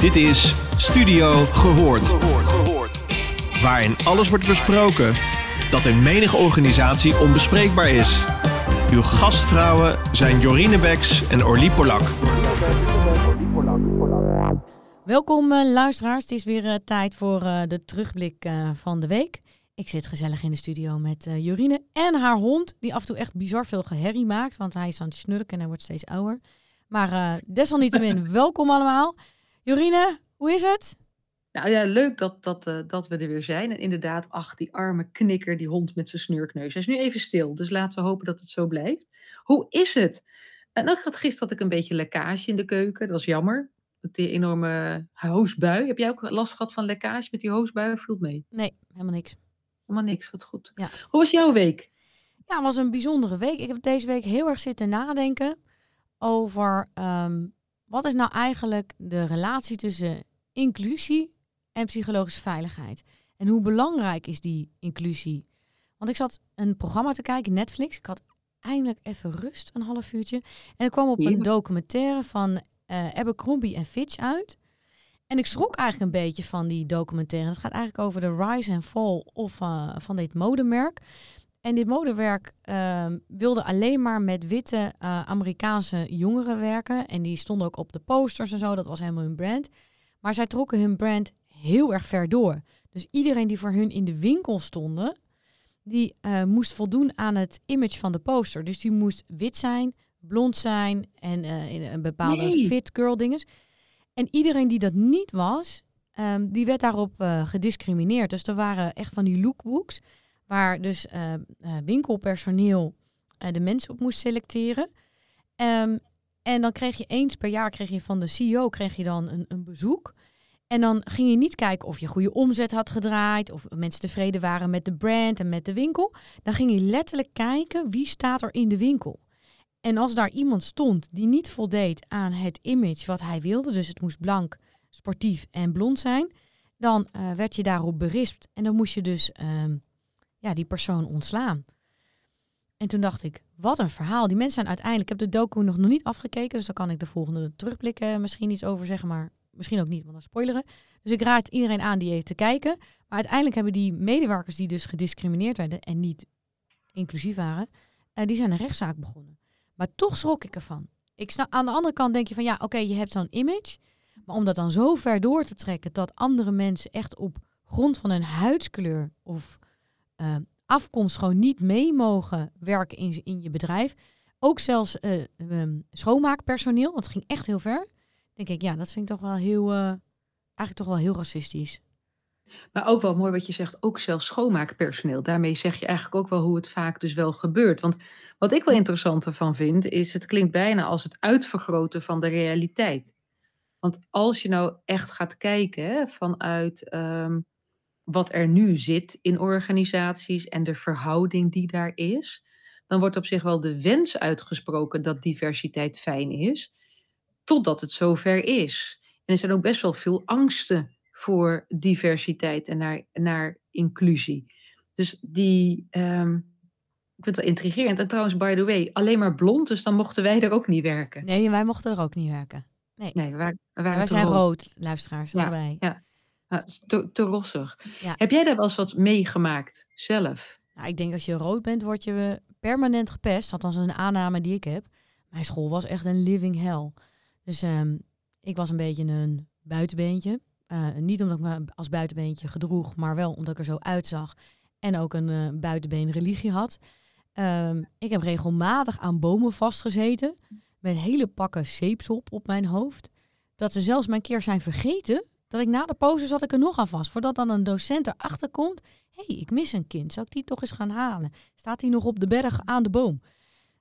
Dit is Studio Gehoord. Waarin alles wordt besproken dat in menige organisatie onbespreekbaar is. Uw gastvrouwen zijn Jorine Beks en Orlie Polak. Welkom uh, luisteraars, het is weer uh, tijd voor uh, de terugblik van de week. Ik zit gezellig in de studio met Jorine en haar hond, die af en toe echt bizar veel geherrie maakt, want hij is aan het snurken en hij wordt steeds ouder. Maar desalniettemin, welkom allemaal. Jorine, hoe is het? Nou ja, leuk dat, dat, uh, dat we er weer zijn. En inderdaad, ach, die arme knikker, die hond met zijn snurkneus. Hij is nu even stil, dus laten we hopen dat het zo blijft. Hoe is het? En nou, gisteren had ik een beetje lekkage in de keuken. Dat was jammer. Met die enorme hoosbui. Heb jij ook last gehad van lekkage met die hoosbui? Viel mee? Nee, helemaal niks. Helemaal niks, wat goed. Ja. Hoe was jouw week? Ja, het was een bijzondere week. Ik heb deze week heel erg zitten nadenken over ehm, wat is nou eigenlijk de relatie tussen inclusie en psychologische veiligheid? En hoe belangrijk is die inclusie? Want ik zat een programma te kijken, Netflix. Ik had eindelijk even rust, een half uurtje. En ik kwam op een documentaire van uh, Abercrombie en Fitch uit. En ik schrok eigenlijk een beetje van die documentaire. Het gaat eigenlijk over de rise and fall of, uh, van dit modemerk. En dit modewerk uh, wilde alleen maar met witte uh, Amerikaanse jongeren werken. En die stonden ook op de posters en zo. Dat was helemaal hun brand. Maar zij trokken hun brand heel erg ver door. Dus iedereen die voor hun in de winkel stonden, die uh, moest voldoen aan het image van de poster. Dus die moest wit zijn, blond zijn en uh, in een bepaalde nee. fit girl dinges. En iedereen die dat niet was, um, die werd daarop gediscrimineerd. Dus er waren echt van die lookbooks waar dus uh, winkelpersoneel uh, de mensen op moest selecteren. Um, en dan kreeg je eens per jaar kreeg je van de CEO kreeg je dan een, een bezoek. En dan ging je niet kijken of je goede omzet had gedraaid, of mensen tevreden waren met de brand en met de winkel. Dan ging je letterlijk kijken wie staat er in de winkel. En als daar iemand stond die niet voldeed aan het image wat hij wilde, dus het moest blank, sportief en blond zijn, dan werd je daarop berispt. En dan moest je dus uh, ja, die persoon ontslaan. En toen dacht ik, wat een verhaal. Die mensen zijn uiteindelijk, ik heb de docu nog, niet afgekeken, dus daar kan ik de volgende terugblikken misschien iets over zeggen, maar misschien ook niet, want dan spoileren. Dus ik raad iedereen aan die heeft te kijken. Maar uiteindelijk hebben die medewerkers die dus gediscrimineerd werden en niet inclusief waren, uh, die zijn een rechtszaak begonnen. Maar toch schrok ik ervan. Ik sta, aan de andere kant denk je van ja, oké, je hebt zo'n image. Maar om dat dan zo ver door te trekken dat andere mensen echt op grond van hun huidskleur of uh, afkomst gewoon niet mee mogen werken in, in je bedrijf. Ook zelfs uh, um, schoonmaakpersoneel, want het ging echt heel ver. Denk ik, ja, dat vind ik toch wel heel, uh, eigenlijk toch wel heel racistisch. Maar ook wel mooi wat je zegt, ook zelfs schoonmaakpersoneel. Daarmee zeg je eigenlijk ook wel hoe het vaak dus wel gebeurt. Want wat ik wel interessant ervan vind, is het klinkt bijna als het uitvergroten van de realiteit. Want als je nou echt gaat kijken vanuit um, wat er nu zit in organisaties en de verhouding die daar is, dan wordt op zich wel de wens uitgesproken dat diversiteit fijn is, totdat het zover is. En er zijn ook best wel veel angsten voor diversiteit en naar, naar inclusie. Dus die, um, ik vind het wel intrigerend. En trouwens, by the way, alleen maar blond, dus dan mochten wij er ook niet werken. Nee, wij mochten er ook niet werken. Nee, nee wij, zijn rood, rood luisteraars, ja, allebei. Ja. Ja, te, te rossig. Ja. Heb jij daar wel eens wat meegemaakt zelf? Nou, ik denk als je rood bent, word je permanent gepest. Althans, een aanname die ik heb. Mijn school was echt een living hell. Dus um, ik was een beetje een buitenbeentje. Uh, niet omdat ik me als buitenbeentje gedroeg, maar wel omdat ik er zo uitzag. En ook een uh, buitenbeen religie had. Um, ik heb regelmatig aan bomen vastgezeten. Met hele pakken zeepsop op mijn hoofd. Dat ze zelfs mijn keer zijn vergeten dat ik na de pauze zat ik er nog aan vast. Voordat dan een docent erachter komt. Hé, hey, ik mis een kind. Zou ik die toch eens gaan halen? Staat hij nog op de berg aan de boom?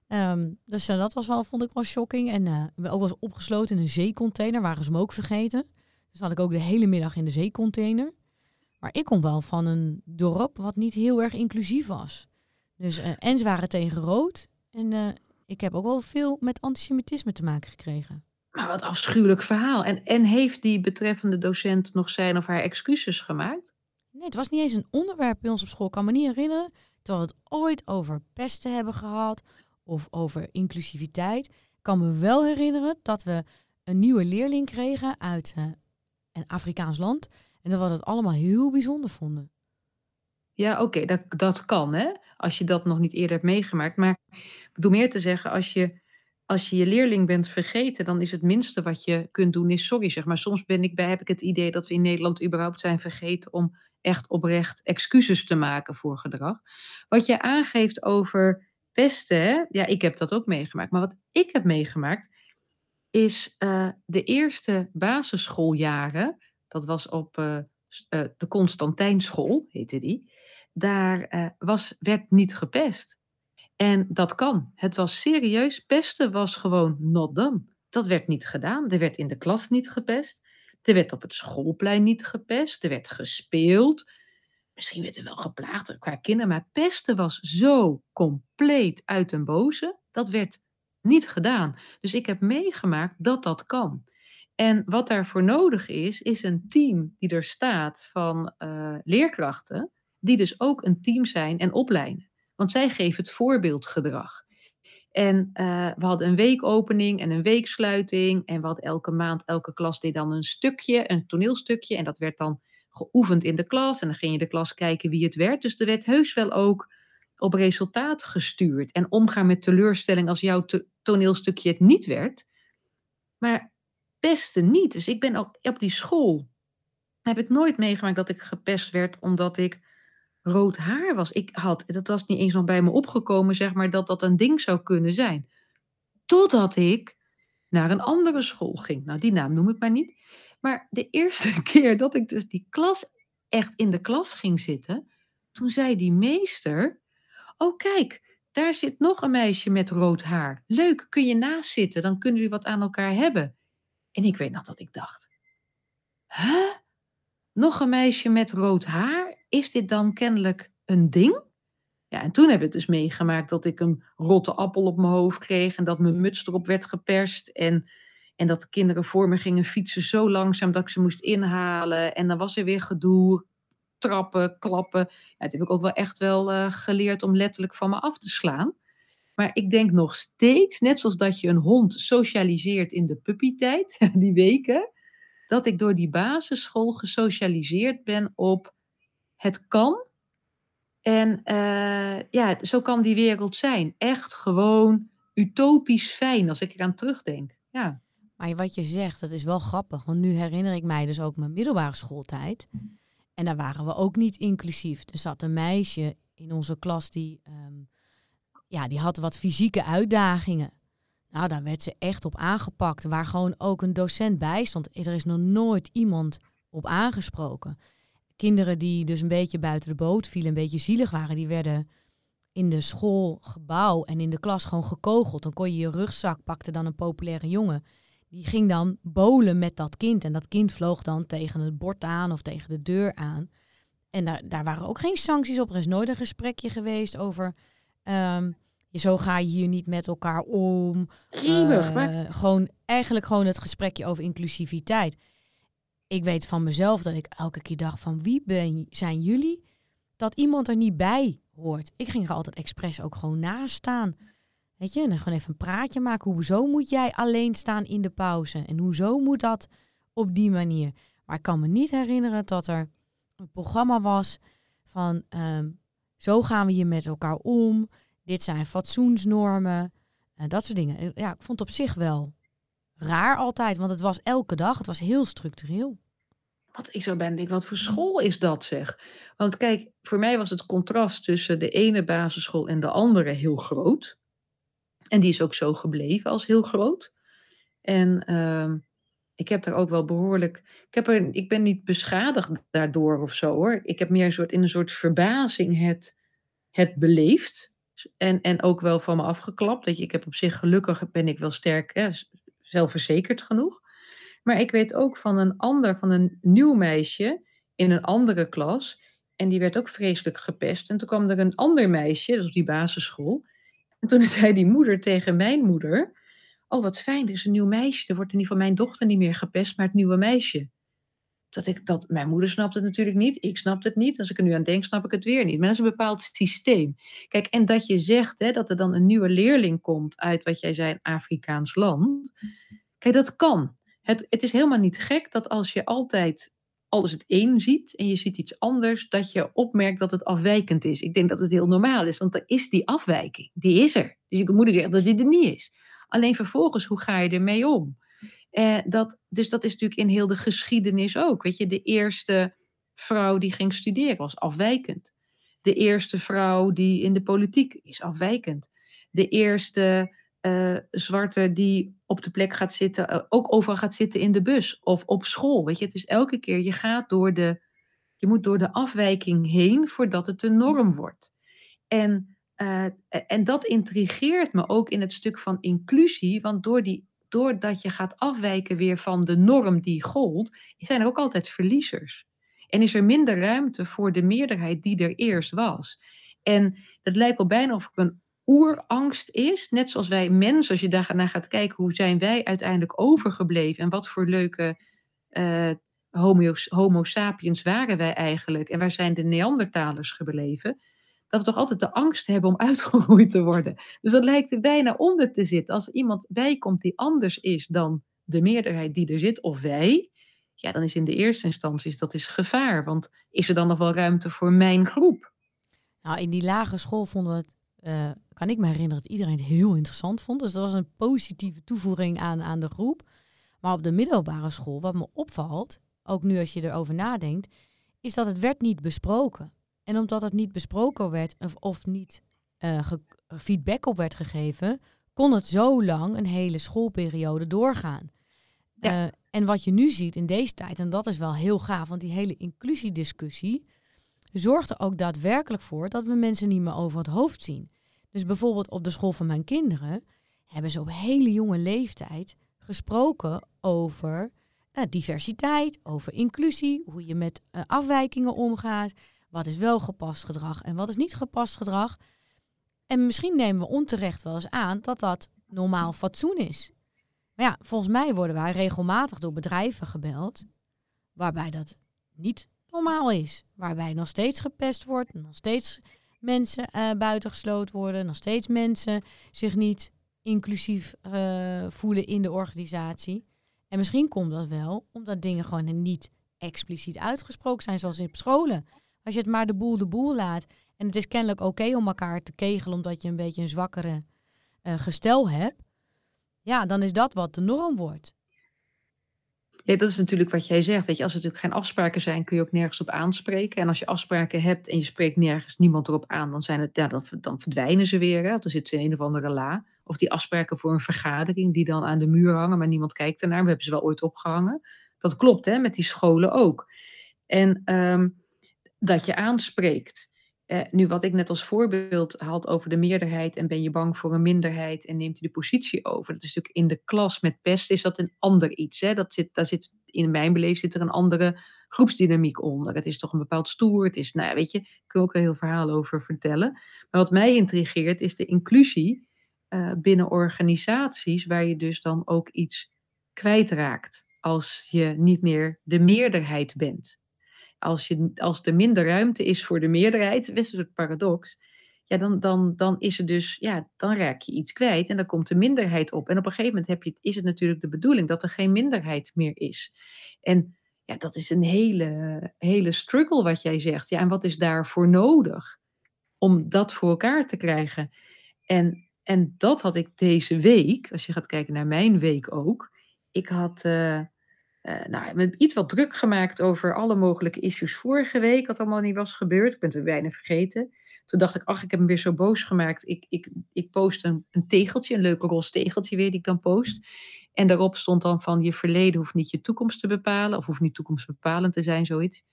Um, dus uh, dat was wel, vond ik wel shocking. En we ook was opgesloten in een zeecontainer. Waren ze me ook vergeten. Dus had ik ook de hele middag in de zeecontainer. Maar ik kom wel van een dorp wat niet heel erg inclusief was. Dus, uh, en ze waren tegen rood. En ik heb ook wel veel met antisemitisme te maken gekregen. Maar wat afschuwelijk verhaal. En, en heeft die betreffende docent nog zijn of haar excuses gemaakt? Nee, het was niet eens een onderwerp bij ons op school. Ik kan me niet herinneren dat we het ooit over pesten hebben gehad of over inclusiviteit. Ik kan me wel herinneren dat we een nieuwe leerling kregen uit uh, en Afrikaans land. En dat we dat allemaal heel bijzonder vonden. Ja, oké, dat, dat kan, hè? Als je dat nog niet eerder hebt meegemaakt. Maar ik bedoel meer te zeggen, als je, als je je leerling bent vergeten, dan is het minste wat je kunt doen, is sorry zeg. Maar soms ben ik bij, heb ik het idee dat we in Nederland überhaupt zijn vergeten om echt oprecht excuses te maken voor gedrag. Wat je aangeeft over pesten, ja, ik heb dat ook meegemaakt. Maar wat ik heb meegemaakt, is uh, de eerste basisschooljaren, dat was op uh, uh, de Constantijnschool, heette die, daar was, werd niet gepest. En dat kan. Het was serieus. Pesten was gewoon not done. Dat werd niet gedaan. Er werd in de klas niet gepest. Er werd op het schoolplein niet gepest. Er werd gespeeld. Misschien werd er wel geplaagd qua kinderen. Maar pesten was zo compleet uit een boze. Dat werd niet gedaan. Dus ik heb meegemaakt dat dat kan. En wat daarvoor nodig is, is een team die er staat van uh, leerkrachten, die dus ook een team zijn en opleiden. Want zij geven het voorbeeldgedrag. En uh, we hadden een weekopening en een weeksluiting. En we hadden elke maand, elke klas deed dan een stukje, een toneelstukje. En dat werd dan geoefend in de klas. En dan ging je de klas kijken wie het werd. Dus er werd heus wel ook op resultaat gestuurd. En omgaan met teleurstelling als jouw toneelstukje het niet werd. Maar pesten niet. Dus ik ben ook op die school. Heb ik nooit meegemaakt dat ik gepest werd omdat ik rood haar was. Ik had, dat was niet eens nog bij me opgekomen, zeg maar, dat dat een ding zou kunnen zijn. Totdat ik naar een andere school ging. Nou, die naam noem ik maar niet. Maar de eerste keer dat ik dus die klas echt in de klas ging zitten, toen zei die meester: Oh, kijk, daar zit nog een meisje met rood haar. Leuk, kun je naast zitten, dan kunnen jullie wat aan elkaar hebben. En ik weet nog dat ik dacht: Huh? Nog een meisje met rood haar? Is dit dan kennelijk een ding? Ja, en toen heb ik dus meegemaakt dat ik een rotte appel op mijn hoofd kreeg en dat mijn muts erop werd geperst. En, en dat de kinderen voor me gingen fietsen zo langzaam dat ik ze moest inhalen. En dan was er weer gedoe trappen, klappen. Ja, dat heb ik ook wel echt wel uh, geleerd om letterlijk van me af te slaan. Maar ik denk nog steeds, net zoals dat je een hond socialiseert in de puppytijd, die weken, dat ik door die basisschool gesocialiseerd ben op het kan. En uh, ja, zo kan die wereld zijn. Echt gewoon utopisch fijn als ik eraan terugdenk. Ja. Maar wat je zegt, dat is wel grappig. Want nu herinner ik mij dus ook mijn middelbare schooltijd. En daar waren we ook niet inclusief. Er zat een meisje in onze klas die, um, ja, die had wat fysieke uitdagingen. Nou, daar werd ze echt op aangepakt. Waar gewoon ook een docent bij stond. Er is nog nooit iemand op aangesproken. Kinderen die dus een beetje buiten de boot vielen, een beetje zielig waren, die werden in de schoolgebouw en in de klas gewoon gekogeld. Dan kon je je rugzak, pakte dan een populaire jongen die ging dan bolen met dat kind. En dat kind vloog dan tegen het bord aan of tegen de deur aan. En daar, daar waren ook geen sancties op. Er is nooit een gesprekje geweest over. Um, zo ga je hier niet met elkaar om. Kriebig, uh, maar... Gewoon, eigenlijk gewoon het gesprekje over inclusiviteit. Ik weet van mezelf dat ik elke keer dacht van wie ben, zijn jullie? Dat iemand er niet bij hoort. Ik ging er altijd expres ook gewoon naast staan. Weet je, en gewoon even een praatje maken. Hoezo moet jij alleen staan in de pauze? En hoezo moet dat op die manier? Maar ik kan me niet herinneren dat er een programma was van um, zo gaan we hier met elkaar om. Dit zijn fatsoensnormen. En dat soort dingen. Ja, ik vond op zich wel raar altijd, want het was elke dag. Het was heel structureel. Wat ik zo ben, denk, wat voor school is dat zeg? Want kijk, voor mij was het contrast tussen de ene basisschool en de andere heel groot. En die is ook zo gebleven als heel groot. En uh, ik heb daar ook wel behoorlijk. Ik, heb er, ik ben niet beschadigd daardoor of zo hoor. Ik heb meer een soort, in een soort verbazing het, het beleefd. En, en ook wel van me afgeklapt. Weet je, ik heb op zich gelukkig ben ik wel sterk, hè, zelfverzekerd genoeg. Maar ik weet ook van een ander, van een nieuw meisje in een andere klas. En die werd ook vreselijk gepest. En toen kwam er een ander meisje, dus op die basisschool. En toen zei die moeder tegen mijn moeder: Oh, wat fijn, er is een nieuw meisje. Er wordt in ieder geval mijn dochter niet meer gepest, maar het nieuwe meisje. Dat ik dat, mijn moeder snapt het natuurlijk niet, ik snap het niet. Als ik er nu aan denk, snap ik het weer niet. Maar dat is een bepaald systeem. Kijk, en dat je zegt hè, dat er dan een nieuwe leerling komt uit wat jij zei, een Afrikaans land. Kijk, dat kan. het, het is helemaal niet gek dat als je altijd alles het één ziet en je ziet iets anders, dat je opmerkt dat het afwijkend is. Ik denk dat het heel normaal is, want er is die afwijking. Die is er. Dus ik moet zeggen dat die er niet is. Alleen vervolgens, hoe ga je ermee om? Eh, dat, dus dat is natuurlijk in heel de geschiedenis ook. Weet je, de eerste vrouw die ging studeren was afwijkend. De eerste vrouw die in de politiek is afwijkend. De eerste uh, zwarte die op de plek gaat zitten, uh, ook overal gaat zitten in de bus of op school. Weet je, het is elke keer, je gaat door de, je moet door de afwijking heen voordat het de norm wordt. En, uh, en dat intrigeert me ook in het stuk van inclusie, want door die, doordat je gaat afwijken weer van de norm die gold, zijn er ook altijd verliezers. En is er minder ruimte voor de meerderheid die er eerst was. En dat lijkt wel bijna of ik een oerangst is. Net zoals wij mensen, als je daarnaar gaat kijken, hoe zijn wij uiteindelijk overgebleven en wat voor leuke uh, homo, homo, sapiens waren wij eigenlijk en waar zijn de Neandertalers gebleven. Dat we toch altijd de angst hebben om uitgeroeid te worden. Dus dat lijkt er bijna onder te zitten. Als iemand bijkomt die anders is dan de meerderheid die er zit, of wij, ja, dan is in de eerste instantie dat is gevaar. Want is er dan nog wel ruimte voor mijn groep? Nou, in die lage school vonden we het uh, kan ik me herinneren dat iedereen het heel interessant vond. Dus dat was een positieve toevoeging aan, aan de groep. Maar op de middelbare school, wat me opvalt, ook nu als je erover nadenkt, is dat het werd niet besproken. En omdat het niet besproken werd of, of niet uh, feedback op werd gegeven, kon het zo lang een hele schoolperiode doorgaan. Ja. Uh, en wat je nu ziet in deze tijd, en dat is wel heel gaaf, want die hele inclusiediscussie zorgt er ook daadwerkelijk voor dat we mensen niet meer over het hoofd zien. Dus bijvoorbeeld op de school van mijn kinderen hebben ze op hele jonge leeftijd gesproken over uh, diversiteit, over inclusie, hoe je met uh, afwijkingen omgaat, wat is wel gepast gedrag en wat is niet gepast gedrag. En misschien nemen we onterecht wel eens aan dat dat normaal fatsoen is. Maar ja, volgens mij worden wij regelmatig door bedrijven gebeld waarbij dat niet normaal is. Waarbij nog steeds gepest wordt, nog steeds mensen uh, buitengesloten worden, nog steeds mensen zich niet inclusief uh, voelen in de organisatie. En misschien komt dat wel omdat dingen gewoon niet expliciet uitgesproken zijn, zoals in scholen. Als je het maar de boel de boel laat en het is kennelijk oké om elkaar te kegelen omdat je een beetje een zwakkere uh, gestel hebt, ja, dan is dat wat de norm wordt. Ja, dat is natuurlijk wat jij zegt. Weet je, als er natuurlijk geen afspraken zijn, kun je ook nergens op aanspreken. En als je afspraken hebt en je spreekt nergens niemand erop aan, dan, zijn het, ja, dan, dan verdwijnen ze weer. Hè? Dan zit ze in een of andere la. Of die afspraken voor een vergadering die dan aan de muur hangen, maar niemand kijkt ernaar. We hebben ze wel ooit opgehangen. Dat klopt, hè, met die scholen ook. En um, dat je aanspreekt. Eh, nu, wat ik net als voorbeeld had over de meerderheid en ben je bang voor een minderheid en neemt hij de positie over. Dat is natuurlijk in de klas met pest is dat een ander iets. Hè? Dat zit, daar zit, in mijn beleving zit er een andere groepsdynamiek onder. Het is toch een bepaald stoer. Het is, nou ja, weet je, ik kan ook een heel verhaal over vertellen. Maar wat mij intrigeert is de inclusie uh, binnen organisaties waar je dus dan ook iets kwijtraakt als je niet meer de meerderheid bent als, je, als er minder ruimte is voor de meerderheid, best een soort paradox, ja, dan, dan, dan is er dus, ja, dan raak je iets kwijt en dan komt de minderheid op. En op een gegeven moment heb je, is het natuurlijk de bedoeling dat er geen minderheid meer is. En ja, dat is een hele, hele struggle wat jij zegt. Ja, en wat is daarvoor nodig om dat voor elkaar te krijgen? En, en dat had ik deze week, als je gaat kijken naar mijn week ook. Ik had. Uh, uh, nou, ik heb iets wat druk gemaakt over alle mogelijke issues vorige week, wat allemaal niet was gebeurd. Ik ben het bijna vergeten. Toen dacht ik, ach, ik heb hem weer zo boos gemaakt. Ik, ik, ik post een, een tegeltje, een leuke roze tegeltje weer, die ik dan post. En daarop stond dan van, je verleden hoeft niet je toekomst te bepalen, of hoeft niet toekomstbepalend te zijn, zoiets.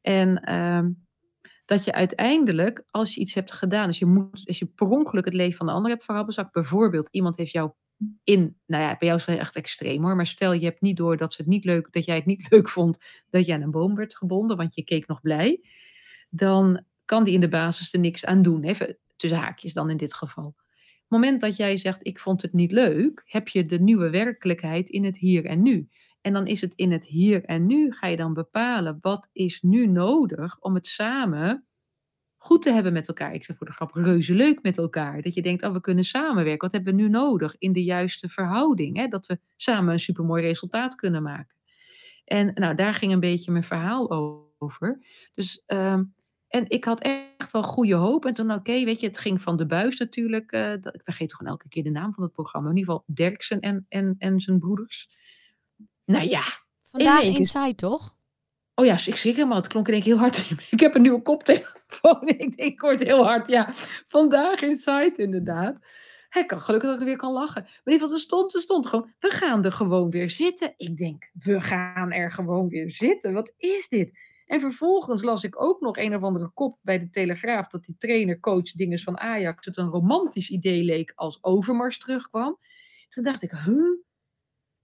En um, dat je uiteindelijk, als je iets hebt gedaan, als je, moet, als je per ongeluk het leven van de ander hebt verhappen, bijvoorbeeld iemand heeft jou in, nou ja, bij jou is het echt extreem hoor, maar stel je hebt niet door dat, ze het niet leuk, dat jij het niet leuk vond dat je aan een boom werd gebonden, want je keek nog blij, dan kan die in de basis er niks aan doen. Even tussen haakjes dan in dit geval. Op het moment dat jij zegt, ik vond het niet leuk, heb je de nieuwe werkelijkheid in het hier en nu. En dan is het in het hier en nu, ga je dan bepalen, wat is nu nodig om het samen goed te hebben met elkaar. Ik zeg voor de grap reuze leuk met elkaar. Dat je denkt, oh, we kunnen samenwerken. Wat hebben we nu nodig in de juiste verhouding? Hè? Dat we samen een supermooi resultaat kunnen maken. En nou, daar ging een beetje mijn verhaal over. Dus, ehm, en ik had echt wel goede hoop. En toen, oké, weet je, het ging van de buis natuurlijk. Uh, ik vergeet gewoon elke keer de naam van het programma. In ieder geval Derksen en, en, en zijn broeders. Nou ja. Vandaag Inside, toch? Oh ja, ik schrik helemaal. Het klonk in één keer heel hard. Ik heb een nieuwe koptelefoon. Ik denk, het heel hard. Ja, vandaag Inside inderdaad. Hij kan gelukkig dat ik weer kan lachen. Maar in ieder geval, er stond, er stond gewoon, we gaan er gewoon weer zitten. Ik denk, we gaan er gewoon weer zitten. Wat is dit? En vervolgens las ik ook nog een of andere kop bij de Telegraaf dat die trainer, coach, dinges van Ajax het een romantisch idee leek als Overmars terugkwam. Toen dacht ik, huh?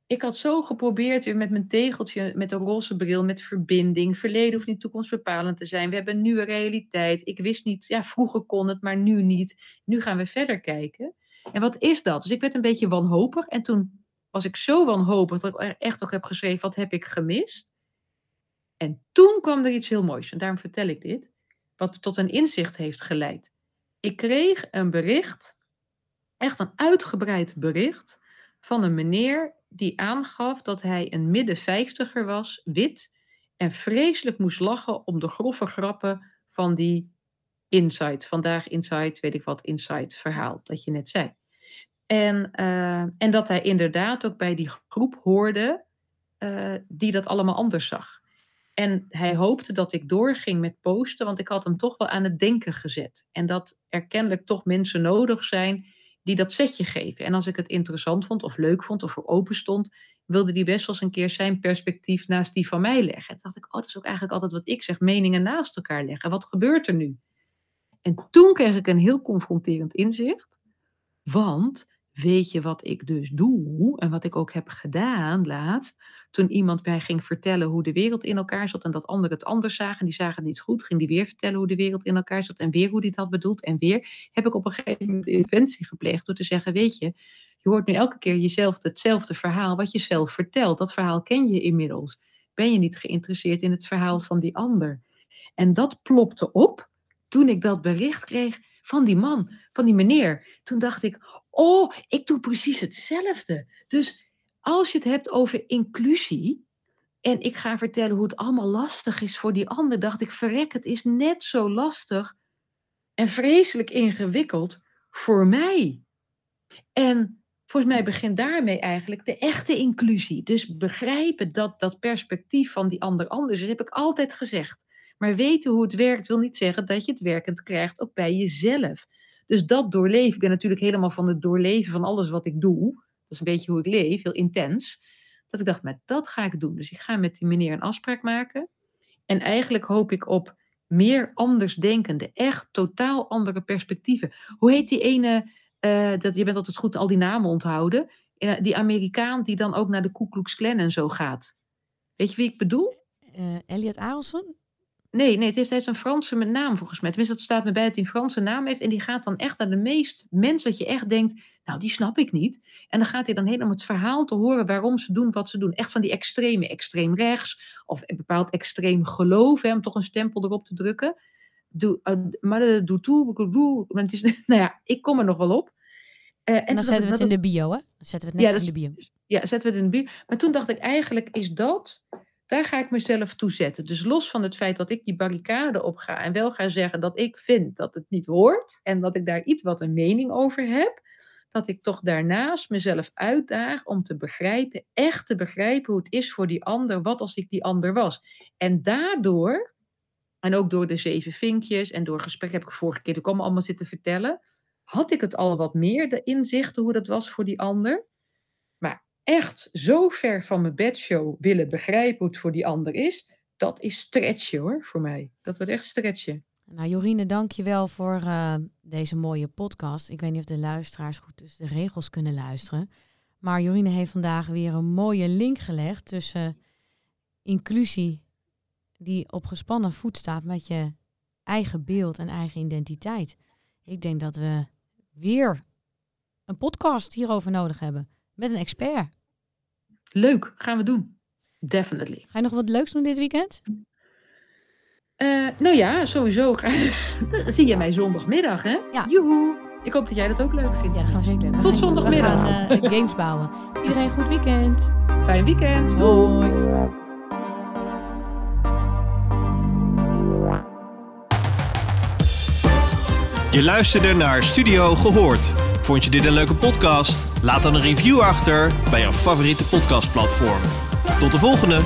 Ik had zo geprobeerd weer met mijn tegeltje, met een roze bril, met verbinding. Verleden hoeft niet toekomstbepalend te zijn. We hebben een nieuwe realiteit. Ik wist niet, ja, vroeger kon het, maar nu niet. Nu gaan we verder kijken. En wat is dat? Dus ik werd een beetje wanhopig. En toen was ik zo wanhopig dat ik echt ook heb geschreven: wat heb ik gemist? En toen kwam er iets heel moois. En daarom vertel ik dit. Wat tot een inzicht heeft geleid. Ik kreeg een bericht, echt een uitgebreid bericht, van een meneer die aangaf dat hij een midden vijftiger was, wit, en vreselijk moest lachen om de grove grappen van die Insight. Vandaag Insight, weet ik wat, Insight verhaal dat je net zei. En, uh, en dat hij inderdaad ook bij die groep hoorde uh, die dat allemaal anders zag. En hij hoopte dat ik doorging met posten, want ik had hem toch wel aan het denken gezet. En dat er kennelijk toch mensen nodig zijn die dat setje geven. En als ik het interessant vond of leuk vond of voor open stond, wilde die best wel eens een keer zijn perspectief naast die van mij leggen. En dacht ik, oh, dat is ook eigenlijk altijd wat ik zeg, meningen naast elkaar leggen. Wat gebeurt er nu? En toen kreeg ik een heel confronterend inzicht. Want weet je wat ik dus doe en wat ik ook heb gedaan laatst? Toen iemand mij ging vertellen hoe de wereld in elkaar zat en dat anderen het anders zagen en die zagen het niet goed, ging die weer vertellen hoe de wereld in elkaar zat en weer hoe die het had bedoeld. En weer heb ik op een gegeven moment interventie gepleegd door te zeggen, weet je, je hoort nu elke keer jezelf hetzelfde verhaal wat je zelf vertelt. Dat verhaal ken je inmiddels. Ben je niet geïnteresseerd in het verhaal van die ander? En dat plopte op toen ik dat bericht kreeg van die man, van die meneer. Toen dacht ik, oh, ik doe precies hetzelfde. Dus als je het hebt over inclusie, en ik ga vertellen hoe het allemaal lastig is voor die ander, dacht ik, verrek, het is net zo lastig en vreselijk ingewikkeld voor mij. En volgens mij begint daarmee eigenlijk de echte inclusie. Dus begrijpen dat dat perspectief van die ander anders is, heb ik altijd gezegd. Maar weten hoe het werkt wil niet zeggen dat je het werkend krijgt ook bij jezelf. Dus dat doorleef. Ik ben natuurlijk helemaal van het doorleven van alles wat ik doe. Dat is een beetje hoe ik leef, heel intens. Dat ik dacht, maar dat ga ik doen. Dus ik ga met die meneer een afspraak maken. En eigenlijk hoop ik op meer anders denkende, echt totaal andere perspectieven. Hoe heet die ene, uh, dat, je bent altijd goed al die namen onthouden, uh, die Amerikaan die dan ook naar de Ku Klux Klan en zo gaat. Weet je wie ik bedoel? Uh, Elliot Aronson? Nee, nee, het heeft, heeft een Franse naam volgens mij. Tenminste, dat staat me bij dat hij een Franse naam heeft. En die gaat dan echt naar de meest mensen dat je echt denkt, nou, die snap ik niet. En dan gaat hij dan heen om het verhaal te horen waarom ze doen wat ze doen. Echt van die extreme, extreem rechts. Of een bepaald extreem geloof, hè, om toch een stempel erop te drukken. Doe, uh, maar doe toe, het is, nou ja, ik kom er nog wel op. Uh, en, en dan zetten we het in de bio, hè? Dan zetten we het net ja, in de bio. Ja, zetten we het in de bio. Maar toen dacht ik, eigenlijk is dat daar ga ik mezelf toe zetten. Dus los van het feit dat ik die barricade op ga en wel ga zeggen dat ik vind dat het niet hoort en dat ik daar iets wat een mening over heb, dat ik toch daarnaast mezelf uitdaag om te begrijpen, echt te begrijpen hoe het is voor die ander, wat als ik die ander was. En daardoor, en ook door de zeven vinkjes en door gesprek heb ik vorige keer ook allemaal, allemaal zitten vertellen, had ik het al wat meer, de inzichten hoe dat was voor die ander echt zo ver van mijn bedshow willen begrijpen hoe het voor die ander is, dat is stretchen hoor, voor mij. Dat wordt echt stretchen. Nou, Jorine, dank je wel voor uh, deze mooie podcast. Ik weet niet of de luisteraars goed tussen de regels kunnen luisteren. Maar Jorine heeft vandaag weer een mooie link gelegd tussen inclusie, die op gespannen voet staat met je eigen beeld en eigen identiteit. Ik denk dat we weer een podcast hierover nodig hebben met een expert. Leuk, gaan we doen. Definitely. Ga je nog wat leuks doen dit weekend? Eh, nou ja, sowieso. Dan zie je mij zondagmiddag, hè? Ja. Joehoe. Ik hoop dat jij dat ook leuk vindt. Ja, dat gaan we zeker Tot gaan- zondagmiddag. We gaan eh, games bouwen. Iedereen een goed weekend. Fijn weekend. Hoi. Je luisterde naar Studio Gehoord. Vond je dit een leuke podcast? Laat dan een review achter bij jouw favoriete podcastplatform. Tot de volgende!